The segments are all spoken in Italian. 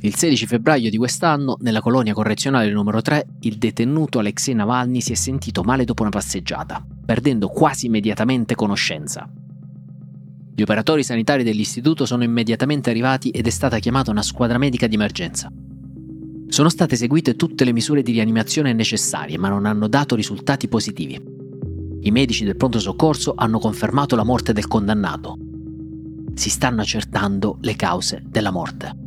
Il 16 febbraio di quest'anno, nella colonia correzionale numero 3, il detenuto Alexei Navalny si è sentito male dopo una passeggiata, perdendo quasi immediatamente conoscenza. Gli operatori sanitari dell'istituto sono immediatamente arrivati ed è stata chiamata una squadra medica di emergenza. Sono state eseguite tutte le misure di rianimazione necessarie, ma non hanno dato risultati positivi. I medici del pronto soccorso hanno confermato la morte del condannato. Si stanno accertando le cause della morte.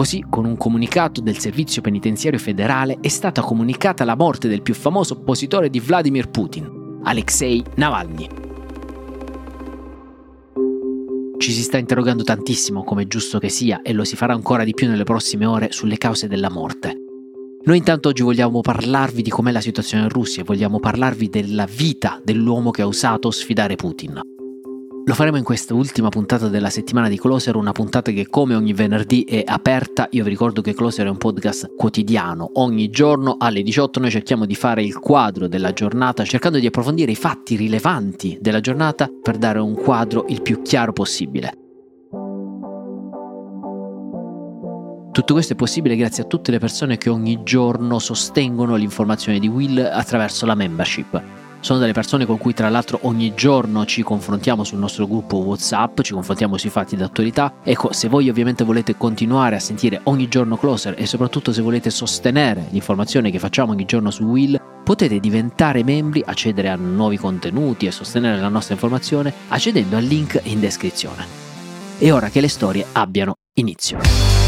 Così, con un comunicato del Servizio Penitenziario Federale, è stata comunicata la morte del più famoso oppositore di Vladimir Putin, Alexei Navalny. Ci si sta interrogando tantissimo, come è giusto che sia, e lo si farà ancora di più nelle prossime ore, sulle cause della morte. Noi intanto oggi vogliamo parlarvi di com'è la situazione in Russia e vogliamo parlarvi della vita dell'uomo che ha usato sfidare Putin. Lo faremo in questa ultima puntata della settimana di Closer, una puntata che come ogni venerdì è aperta. Io vi ricordo che Closer è un podcast quotidiano. Ogni giorno alle 18 noi cerchiamo di fare il quadro della giornata, cercando di approfondire i fatti rilevanti della giornata per dare un quadro il più chiaro possibile. Tutto questo è possibile grazie a tutte le persone che ogni giorno sostengono l'informazione di Will attraverso la membership. Sono delle persone con cui tra l'altro ogni giorno ci confrontiamo sul nostro gruppo WhatsApp, ci confrontiamo sui fatti d'attualità. Ecco, se voi ovviamente volete continuare a sentire ogni giorno Closer e soprattutto se volete sostenere l'informazione che facciamo ogni giorno su Will, potete diventare membri, accedere a nuovi contenuti e sostenere la nostra informazione accedendo al link in descrizione. E ora che le storie abbiano inizio.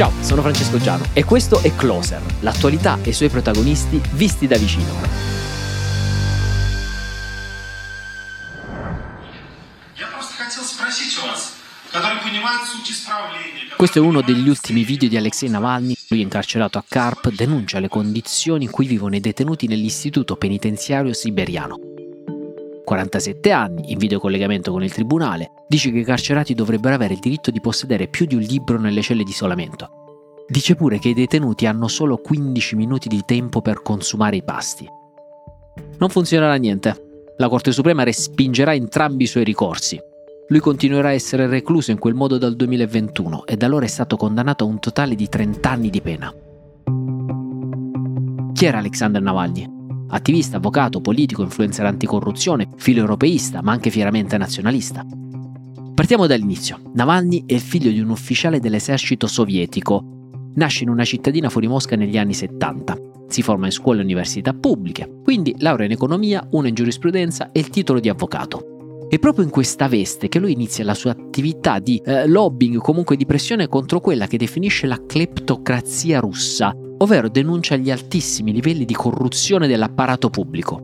Ciao, sono Francesco Giano e questo è Closer, l'attualità e i suoi protagonisti visti da vicino. Questo è uno degli ultimi video di Alexei Navalny. Lui, incarcerato a Karp, denuncia le condizioni in cui vivono i detenuti nell'istituto penitenziario siberiano. 47 anni, in videocollegamento con il tribunale, dice che i carcerati dovrebbero avere il diritto di possedere più di un libro nelle celle di isolamento. Dice pure che i detenuti hanno solo 15 minuti di tempo per consumare i pasti. Non funzionerà niente. La Corte Suprema respingerà entrambi i suoi ricorsi. Lui continuerà a essere recluso in quel modo dal 2021 e da allora è stato condannato a un totale di 30 anni di pena. Chi era Alexander Navalny? Attivista, avvocato, politico, influencer anticorruzione, filo europeista, ma anche fieramente nazionalista. Partiamo dall'inizio. Navalny è figlio di un ufficiale dell'esercito sovietico. Nasce in una cittadina fuori Mosca negli anni 70. Si forma in scuole e università pubbliche, quindi laurea in economia, una in giurisprudenza e il titolo di avvocato. È proprio in questa veste che lui inizia la sua attività di eh, lobbying, comunque di pressione contro quella che definisce la cleptocrazia russa, ovvero denuncia gli altissimi livelli di corruzione dell'apparato pubblico.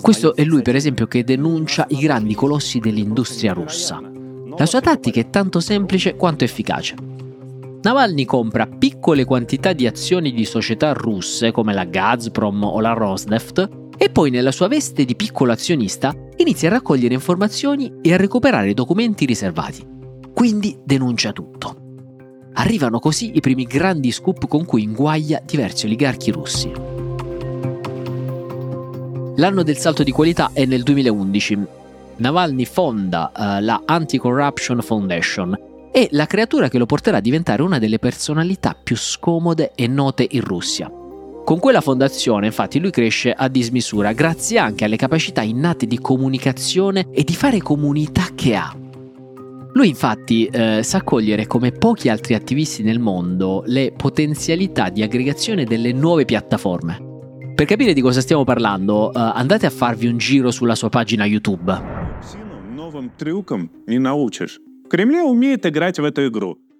Questo è lui, per esempio, che denuncia i grandi colossi dell'industria russa. La sua tattica è tanto semplice quanto efficace. Navalny compra piccole quantità di azioni di società russe come la Gazprom o la Rosneft e poi nella sua veste di piccolo azionista inizia a raccogliere informazioni e a recuperare documenti riservati quindi denuncia tutto. Arrivano così i primi grandi scoop con cui inguaglia diversi oligarchi russi. L'anno del salto di qualità è nel 2011. Navalny fonda uh, la Anti-Corruption Foundation e la creatura che lo porterà a diventare una delle personalità più scomode e note in Russia. Con quella fondazione infatti lui cresce a dismisura grazie anche alle capacità innate di comunicazione e di fare comunità che ha. Lui infatti eh, sa cogliere come pochi altri attivisti nel mondo le potenzialità di aggregazione delle nuove piattaforme. Per capire di cosa stiamo parlando, eh, andate a farvi un giro sulla sua pagina YouTube.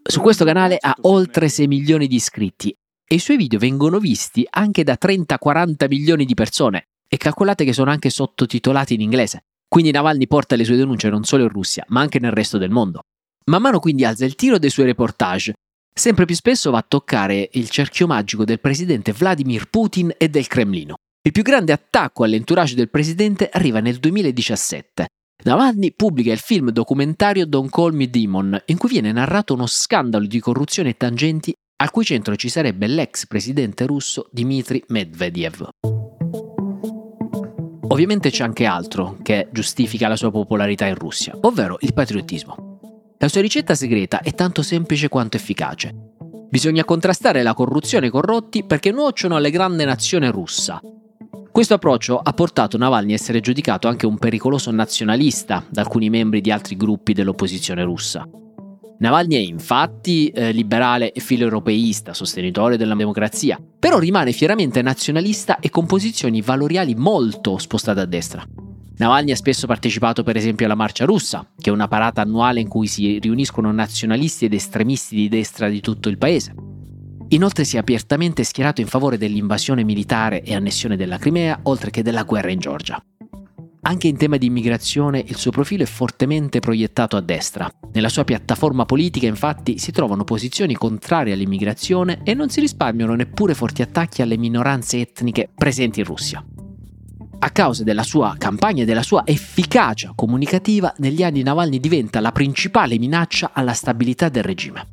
Su questo canale ha oltre 6 milioni di iscritti e i suoi video vengono visti anche da 30-40 milioni di persone e calcolate che sono anche sottotitolati in inglese. Quindi Navalny porta le sue denunce non solo in Russia, ma anche nel resto del mondo. Man mano quindi alza il tiro dei suoi reportage. Sempre più spesso va a toccare il cerchio magico del presidente Vladimir Putin e del Cremlino. Il più grande attacco all'entourage del presidente arriva nel 2017. Navalny pubblica il film documentario Don't Call Me Demon, in cui viene narrato uno scandalo di corruzione e tangenti al cui centro ci sarebbe l'ex presidente russo Dmitry Medvedev. Ovviamente c'è anche altro che giustifica la sua popolarità in Russia, ovvero il patriottismo. La sua ricetta segreta è tanto semplice quanto efficace. Bisogna contrastare la corruzione e i corrotti perché nuociono alla grande nazione russa. Questo approccio ha portato Navalny a essere giudicato anche un pericoloso nazionalista da alcuni membri di altri gruppi dell'opposizione russa. Navalny è infatti eh, liberale e filoeuropeista, sostenitore della democrazia, però rimane fieramente nazionalista e con posizioni valoriali molto spostate a destra. Navalny ha spesso partecipato per esempio alla Marcia russa, che è una parata annuale in cui si riuniscono nazionalisti ed estremisti di destra di tutto il paese. Inoltre si è apertamente schierato in favore dell'invasione militare e annessione della Crimea, oltre che della guerra in Georgia. Anche in tema di immigrazione il suo profilo è fortemente proiettato a destra. Nella sua piattaforma politica infatti si trovano posizioni contrarie all'immigrazione e non si risparmiano neppure forti attacchi alle minoranze etniche presenti in Russia. A causa della sua campagna e della sua efficacia comunicativa, negli anni Navalny diventa la principale minaccia alla stabilità del regime.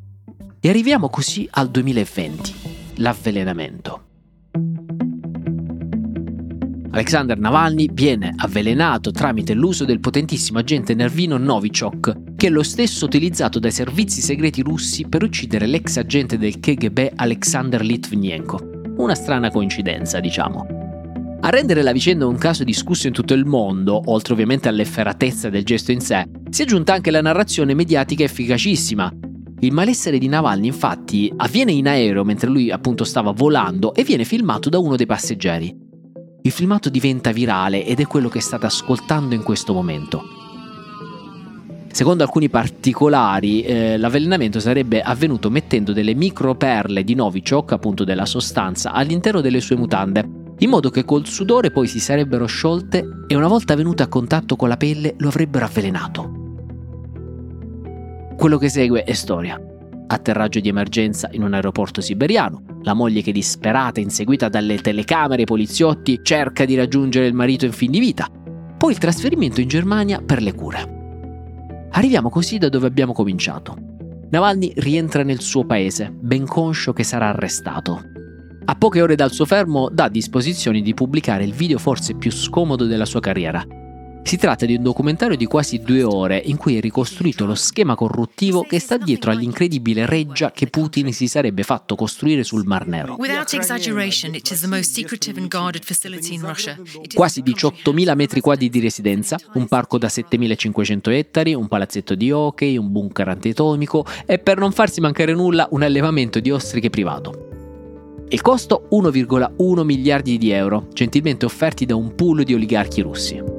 E arriviamo così al 2020, l'avvelenamento. Alexander Navalny viene avvelenato tramite l'uso del potentissimo agente nervino Novichok, che è lo stesso utilizzato dai servizi segreti russi per uccidere l'ex agente del KGB Alexander Litvinenko. Una strana coincidenza, diciamo. A rendere la vicenda un caso discusso in tutto il mondo, oltre ovviamente all'efferatezza del gesto in sé, si è aggiunta anche la narrazione mediatica efficacissima. Il malessere di Navalny infatti avviene in aereo mentre lui appunto stava volando e viene filmato da uno dei passeggeri. Il filmato diventa virale ed è quello che state ascoltando in questo momento. Secondo alcuni particolari, eh, l'avvelenamento sarebbe avvenuto mettendo delle microperle di Novichok, appunto della sostanza, all'interno delle sue mutande, in modo che col sudore poi si sarebbero sciolte e una volta venuto a contatto con la pelle lo avrebbero avvelenato. Quello che segue è storia. Atterraggio di emergenza in un aeroporto siberiano, la moglie che disperata, inseguita dalle telecamere e poliziotti, cerca di raggiungere il marito in fin di vita. Poi il trasferimento in Germania per le cure. Arriviamo così da dove abbiamo cominciato. Navalny rientra nel suo paese, ben conscio che sarà arrestato. A poche ore dal suo fermo dà disposizione di pubblicare il video forse più scomodo della sua carriera, si tratta di un documentario di quasi due ore in cui è ricostruito lo schema corruttivo che sta dietro all'incredibile reggia che Putin si sarebbe fatto costruire sul Mar Nero. Quasi 18.000 metri quadri di residenza, un parco da 7.500 ettari, un palazzetto di hockey, un bunker antitomico e per non farsi mancare nulla un allevamento di ostriche privato. Il costo 1,1 miliardi di euro, gentilmente offerti da un pool di oligarchi russi.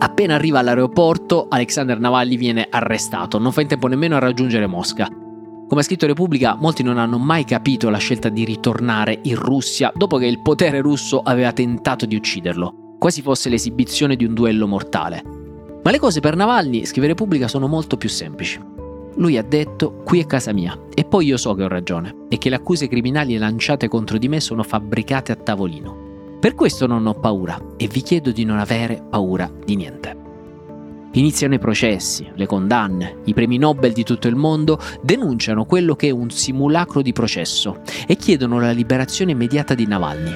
Appena arriva all'aeroporto, Alexander Navalny viene arrestato, non fa in tempo nemmeno a raggiungere Mosca. Come ha scritto Repubblica, molti non hanno mai capito la scelta di ritornare in Russia dopo che il potere russo aveva tentato di ucciderlo, quasi fosse l'esibizione di un duello mortale. Ma le cose per Navalny, scrive Repubblica, sono molto più semplici. Lui ha detto qui è casa mia e poi io so che ho ragione e che le accuse criminali lanciate contro di me sono fabbricate a tavolino. Per questo non ho paura e vi chiedo di non avere paura di niente. Iniziano i processi, le condanne, i premi Nobel di tutto il mondo denunciano quello che è un simulacro di processo e chiedono la liberazione immediata di Navalny.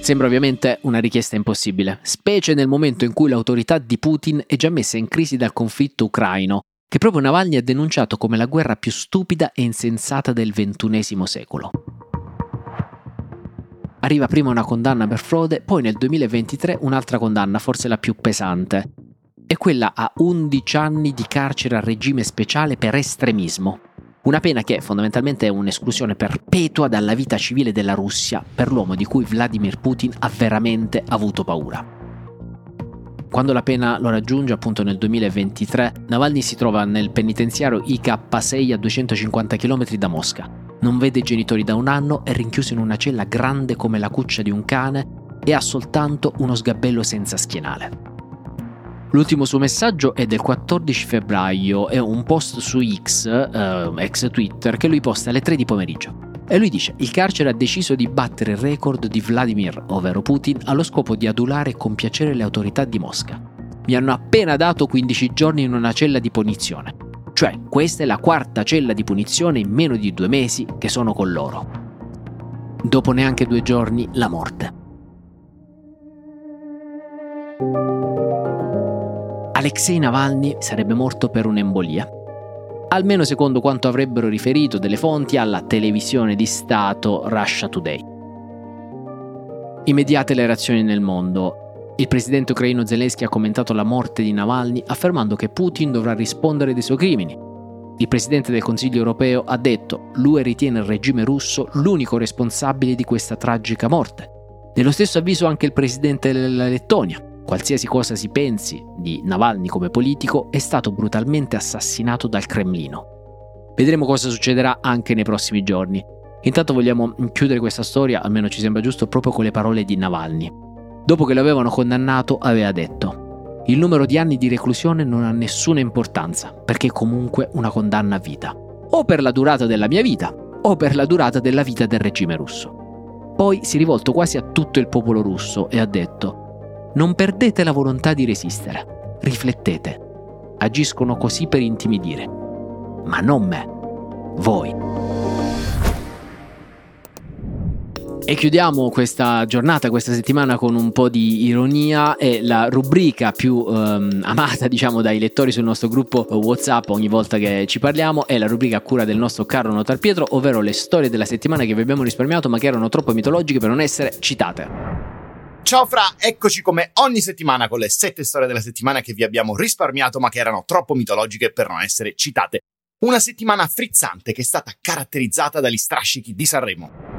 Sembra ovviamente una richiesta impossibile, specie nel momento in cui l'autorità di Putin è già messa in crisi dal conflitto ucraino, che proprio Navalny ha denunciato come la guerra più stupida e insensata del XXI secolo. Arriva prima una condanna per frode, poi nel 2023 un'altra condanna, forse la più pesante. È quella a 11 anni di carcere a regime speciale per estremismo. Una pena che fondamentalmente è un'esclusione perpetua dalla vita civile della Russia per l'uomo di cui Vladimir Putin ha veramente avuto paura. Quando la pena lo raggiunge, appunto nel 2023, Navalny si trova nel penitenziario IK6 a 250 km da Mosca. Non vede i genitori da un anno, è rinchiuso in una cella grande come la cuccia di un cane e ha soltanto uno sgabello senza schienale. L'ultimo suo messaggio è del 14 febbraio, è un post su X, eh, ex Twitter, che lui posta alle 3 di pomeriggio. E lui dice: Il carcere ha deciso di battere il record di Vladimir, ovvero Putin, allo scopo di adulare e compiacere le autorità di Mosca. Mi hanno appena dato 15 giorni in una cella di punizione. Cioè, questa è la quarta cella di punizione in meno di due mesi che sono con loro. Dopo neanche due giorni, la morte. Alexei Navalny sarebbe morto per un'embolia, almeno secondo quanto avrebbero riferito delle fonti alla televisione di Stato Russia Today. Immediate le reazioni nel mondo. Il presidente ucraino Zelensky ha commentato la morte di Navalny affermando che Putin dovrà rispondere dei suoi crimini. Il presidente del Consiglio europeo ha detto l'UE ritiene il regime russo l'unico responsabile di questa tragica morte. Nello stesso avviso anche il presidente della Lettonia, qualsiasi cosa si pensi di Navalny come politico, è stato brutalmente assassinato dal Cremlino. Vedremo cosa succederà anche nei prossimi giorni. Intanto vogliamo chiudere questa storia, almeno ci sembra giusto, proprio con le parole di Navalny. Dopo che lo avevano condannato, aveva detto: Il numero di anni di reclusione non ha nessuna importanza, perché è comunque una condanna a vita. O per la durata della mia vita, o per la durata della vita del regime russo. Poi si è rivolto quasi a tutto il popolo russo e ha detto: non perdete la volontà di resistere, riflettete. Agiscono così per intimidire. Ma non me, voi. E chiudiamo questa giornata, questa settimana con un po' di ironia e la rubrica più ehm, amata diciamo dai lettori sul nostro gruppo Whatsapp ogni volta che ci parliamo è la rubrica a cura del nostro caro Notar Pietro, ovvero le storie della settimana che vi abbiamo risparmiato ma che erano troppo mitologiche per non essere citate. Ciao Fra, eccoci come ogni settimana con le sette storie della settimana che vi abbiamo risparmiato ma che erano troppo mitologiche per non essere citate. Una settimana frizzante che è stata caratterizzata dagli strascichi di Sanremo.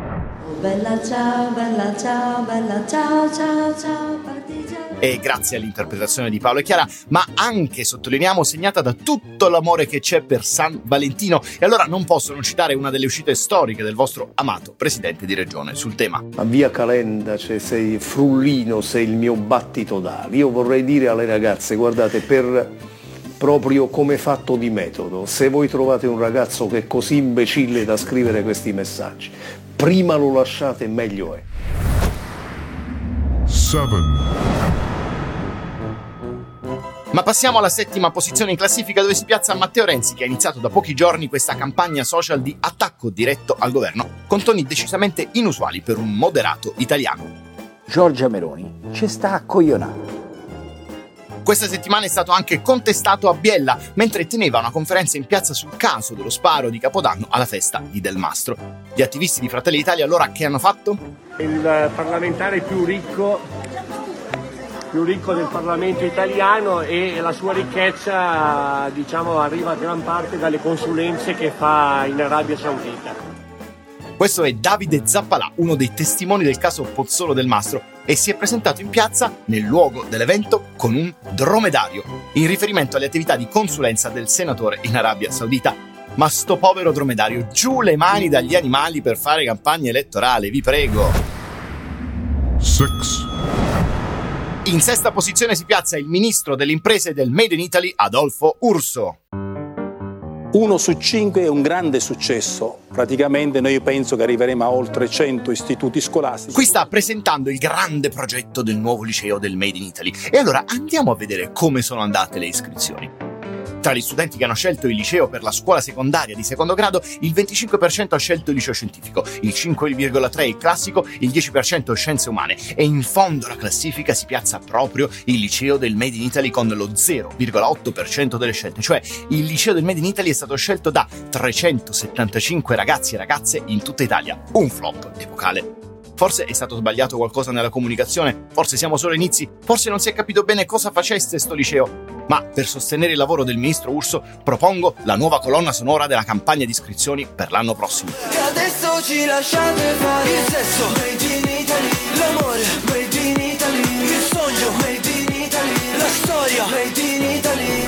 Bella ciao, bella ciao, bella ciao, ciao, ciao, partigiano e grazie all'interpretazione di Paolo e Chiara, ma anche, sottolineiamo, segnata da tutto l'amore che c'è per San Valentino. E allora non posso non citare una delle uscite storiche del vostro amato presidente di regione sul tema. A via Calenda cioè, sei frullino, sei il mio battito d'ali. Io vorrei dire alle ragazze, guardate, per proprio come fatto di metodo, se voi trovate un ragazzo che è così imbecille da scrivere questi messaggi, prima lo lasciate meglio è. 7 ma passiamo alla settima posizione in classifica dove si piazza Matteo Renzi che ha iniziato da pochi giorni questa campagna social di attacco diretto al governo con toni decisamente inusuali per un moderato italiano. Giorgia Meloni ci sta accoglionando. Questa settimana è stato anche contestato a Biella mentre teneva una conferenza in piazza sul caso dello sparo di Capodanno alla festa di Del Mastro. Gli attivisti di Fratelli d'Italia allora che hanno fatto? Il parlamentare più ricco più ricco del Parlamento italiano e la sua ricchezza diciamo, arriva a gran parte dalle consulenze che fa in Arabia Saudita. Questo è Davide Zappalà, uno dei testimoni del caso Pozzolo del Mastro, e si è presentato in piazza nel luogo dell'evento con un dromedario, in riferimento alle attività di consulenza del senatore in Arabia Saudita. Ma sto povero dromedario, giù le mani dagli animali per fare campagna elettorale, vi prego. Six. In sesta posizione si piazza il ministro delle imprese del Made in Italy, Adolfo Urso. Uno su cinque è un grande successo. Praticamente noi penso che arriveremo a oltre 100 istituti scolastici. Qui sta presentando il grande progetto del nuovo liceo del Made in Italy. E allora andiamo a vedere come sono andate le iscrizioni. Tra gli studenti che hanno scelto il liceo per la scuola secondaria di secondo grado, il 25% ha scelto il liceo scientifico, il 5,3% il classico, il 10% scienze umane. E in fondo alla classifica si piazza proprio il liceo del Made in Italy con lo 0,8% delle scelte, cioè il liceo del Made in Italy è stato scelto da 375 ragazzi e ragazze in tutta Italia, un flop epocale. Forse è stato sbagliato qualcosa nella comunicazione, forse siamo solo inizi, forse non si è capito bene cosa facesse sto liceo ma per sostenere il lavoro del ministro Urso propongo la nuova colonna sonora della campagna di iscrizioni per l'anno prossimo. E adesso ci lasciate fare il sesso, made in Italy, l'amore, made in Italy, il sogno, made in Italy, la storia, made in Italy.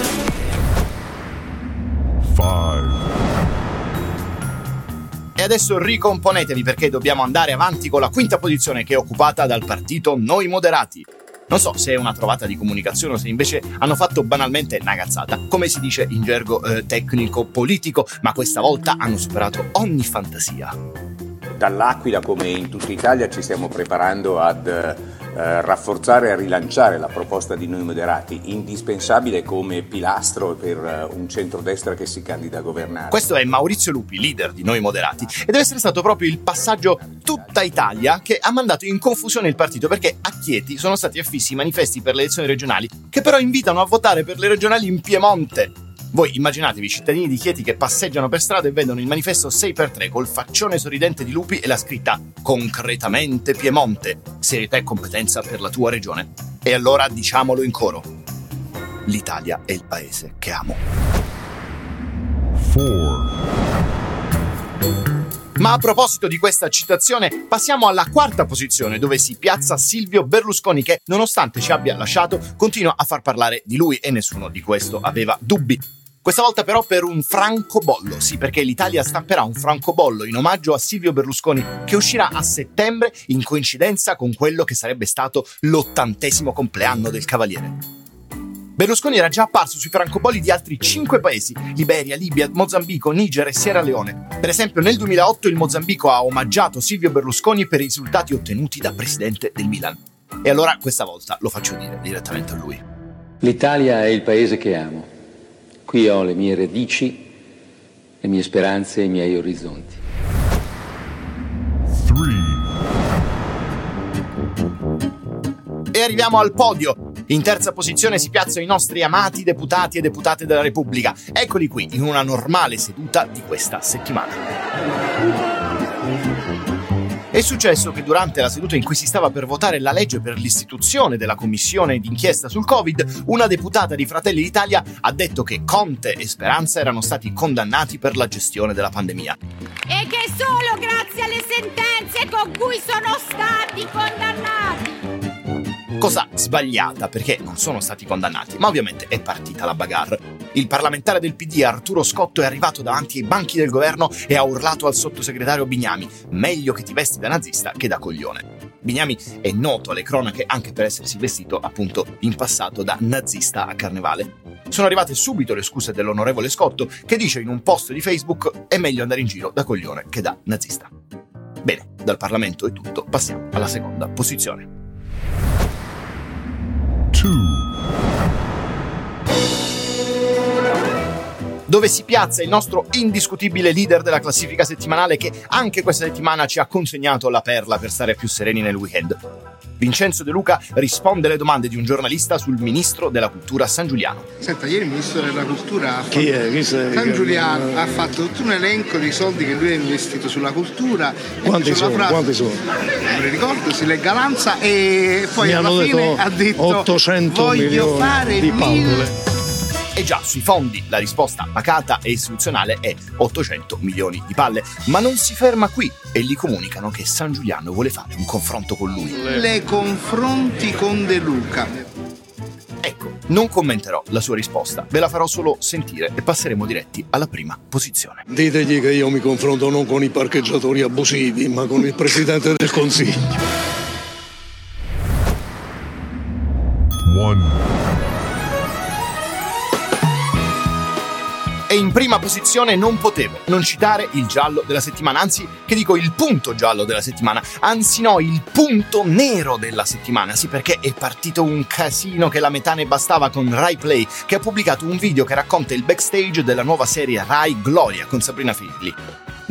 Five. E adesso ricomponetevi perché dobbiamo andare avanti con la quinta posizione che è occupata dal partito Noi Moderati. Non so se è una trovata di comunicazione o se invece hanno fatto banalmente una cazzata, come si dice in gergo eh, tecnico-politico, ma questa volta hanno superato ogni fantasia. Dall'Aquila, come in tutta Italia, ci stiamo preparando ad eh, rafforzare e rilanciare la proposta di noi moderati, indispensabile come pilastro per uh, un centrodestra che si candida a governare. Questo è Maurizio Lupi, leader di Noi Moderati, e deve essere stato proprio il passaggio tutta Italia che ha mandato in confusione il partito perché a Chieti sono stati affissi i manifesti per le elezioni regionali che però invitano a votare per le regionali in Piemonte. Voi immaginatevi cittadini di Chieti che passeggiano per strada e vedono il manifesto 6x3 col faccione sorridente di Lupi e la scritta Concretamente Piemonte, serietà e competenza per la tua regione. E allora diciamolo in coro. L'Italia è il paese che amo. 4. Ma a proposito di questa citazione, passiamo alla quarta posizione dove si piazza Silvio Berlusconi che, nonostante ci abbia lasciato, continua a far parlare di lui e nessuno di questo aveva dubbi. Questa volta però per un francobollo, sì perché l'Italia stamperà un francobollo in omaggio a Silvio Berlusconi che uscirà a settembre in coincidenza con quello che sarebbe stato l'ottantesimo compleanno del Cavaliere. Berlusconi era già apparso sui francobolli di altri cinque paesi, Liberia, Libia, Mozambico, Niger e Sierra Leone. Per esempio nel 2008 il Mozambico ha omaggiato Silvio Berlusconi per i risultati ottenuti da presidente del Milan. E allora questa volta lo faccio dire direttamente a lui. L'Italia è il paese che amo. Qui ho le mie radici, le mie speranze e i miei orizzonti. E arriviamo al podio. In terza posizione si piazzano i nostri amati deputati e deputate della Repubblica. Eccoli qui, in una normale seduta di questa settimana. È successo che durante la seduta in cui si stava per votare la legge per l'istituzione della commissione d'inchiesta sul Covid, una deputata di Fratelli d'Italia ha detto che Conte e Speranza erano stati condannati per la gestione della pandemia. E che solo grazie alle sentenze con cui sono stati condannati Cosa sbagliata perché non sono stati condannati, ma ovviamente è partita la bagarre. Il parlamentare del PD Arturo Scotto è arrivato davanti ai banchi del governo e ha urlato al sottosegretario Bignami: meglio che ti vesti da nazista che da coglione. Bignami è noto alle cronache anche per essersi vestito appunto in passato da nazista a carnevale. Sono arrivate subito le scuse dell'onorevole Scotto che dice in un post di Facebook è meglio andare in giro da coglione che da nazista. Bene, dal Parlamento è tutto, passiamo alla seconda posizione. Dove si piazza il nostro indiscutibile leader della classifica settimanale che anche questa settimana ci ha consegnato la perla per stare più sereni nel weekend. Vincenzo De Luca risponde alle domande di un giornalista sul ministro della cultura San Giuliano. Senta, ieri il ministro della cultura ha fatto... Chi è? Chi? San Giuliano ha fatto tutto un elenco di soldi che lui ha investito sulla cultura. Quanti sono? Frase, Quanti sono? Non mi ricordo, si legga l'anza e poi Mi alla fine detto ha detto 800 voglio milioni fare di mille... E già sui fondi la risposta pacata e istituzionale è 800 milioni di palle, ma non si ferma qui e gli comunicano che San Giuliano vuole fare un confronto con lui. Le confronti con De Luca. Ecco, non commenterò la sua risposta, ve la farò solo sentire e passeremo diretti alla prima posizione. Ditegli che io mi confronto non con i parcheggiatori abusivi, ma con il Presidente del Consiglio. E in prima posizione non potevo non citare il giallo della settimana, anzi che dico il punto giallo della settimana, anzi no, il punto nero della settimana, sì perché è partito un casino che la metà ne bastava con Rai Play, che ha pubblicato un video che racconta il backstage della nuova serie Rai Gloria con Sabrina Figli.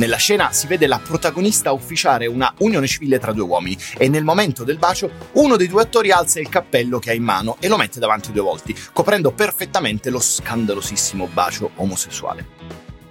Nella scena si vede la protagonista ufficiare una unione civile tra due uomini e nel momento del bacio uno dei due attori alza il cappello che ha in mano e lo mette davanti due volte, coprendo perfettamente lo scandalosissimo bacio omosessuale.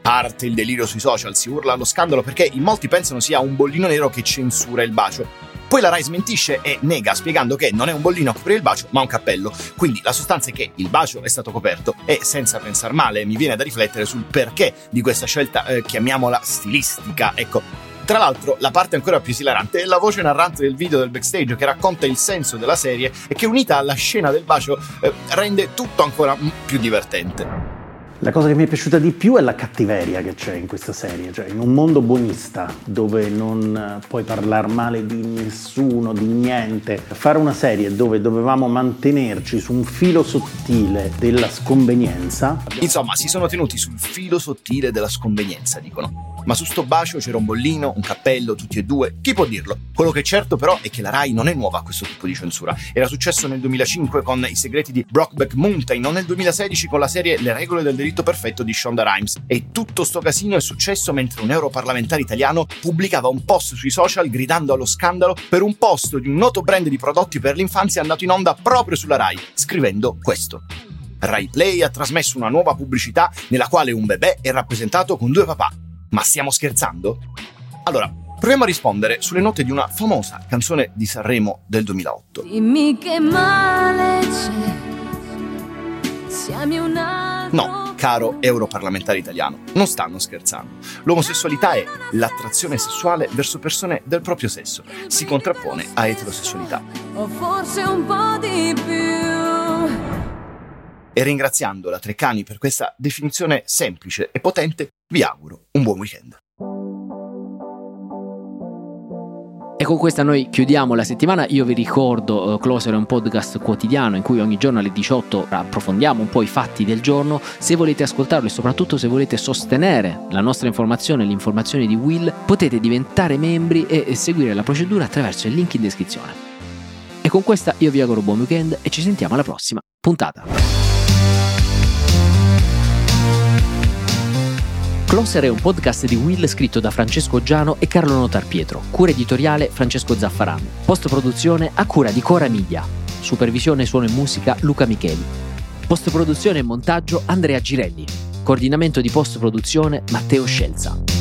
Parte il delirio sui social, si urla allo scandalo perché in molti pensano sia un bollino nero che censura il bacio, poi la Rai smentisce e nega spiegando che non è un bollino a coprire il bacio, ma un cappello. Quindi la sostanza è che il bacio è stato coperto e senza pensar male mi viene da riflettere sul perché di questa scelta, eh, chiamiamola stilistica. Ecco, tra l'altro, la parte ancora più esilarante è la voce narrante del video del backstage che racconta il senso della serie e che unita alla scena del bacio eh, rende tutto ancora più divertente. La cosa che mi è piaciuta di più è la cattiveria che c'è in questa serie, cioè in un mondo buonista dove non puoi parlare male di nessuno, di niente, fare una serie dove dovevamo mantenerci su un filo sottile della sconvenienza. Insomma, si sono tenuti sul filo sottile della sconvenienza, dicono. Ma su sto bacio c'era un bollino, un cappello, tutti e due, chi può dirlo? Quello che è certo però è che la Rai non è nuova a questo tipo di censura. Era successo nel 2005 con I segreti di Brockback Mountain o nel 2016 con la serie Le regole del delitto perfetto di Shonda Rhimes. E tutto sto casino è successo mentre un europarlamentare italiano pubblicava un post sui social gridando allo scandalo per un post di un noto brand di prodotti per l'infanzia andato in onda proprio sulla Rai, scrivendo questo. Rai Play ha trasmesso una nuova pubblicità nella quale un bebè è rappresentato con due papà. Ma stiamo scherzando? Allora, proviamo a rispondere sulle note di una famosa canzone di Sanremo del 2008. Dimmi che male c'è. Siamo una. No, caro europarlamentare italiano, non stanno scherzando. L'omosessualità è l'attrazione sessuale verso persone del proprio sesso. Si contrappone a eterosessualità. O forse un po' di più. E ringraziando la Treccani per questa definizione semplice e potente, vi auguro un buon weekend. E con questa noi chiudiamo la settimana. Io vi ricordo, uh, Closer è un podcast quotidiano in cui ogni giorno alle 18 approfondiamo un po' i fatti del giorno. Se volete ascoltarlo e soprattutto se volete sostenere la nostra informazione, l'informazione di Will, potete diventare membri e, e seguire la procedura attraverso il link in descrizione. E con questa io vi auguro buon weekend e ci sentiamo alla prossima puntata. Closer è un podcast di Will scritto da Francesco Giano e Carlo Notar Pietro, cura editoriale Francesco Zaffarano, post-produzione a cura di Cora Media, supervisione suono e musica Luca Micheli, post-produzione e montaggio Andrea Girelli, coordinamento di post-produzione Matteo Scelza.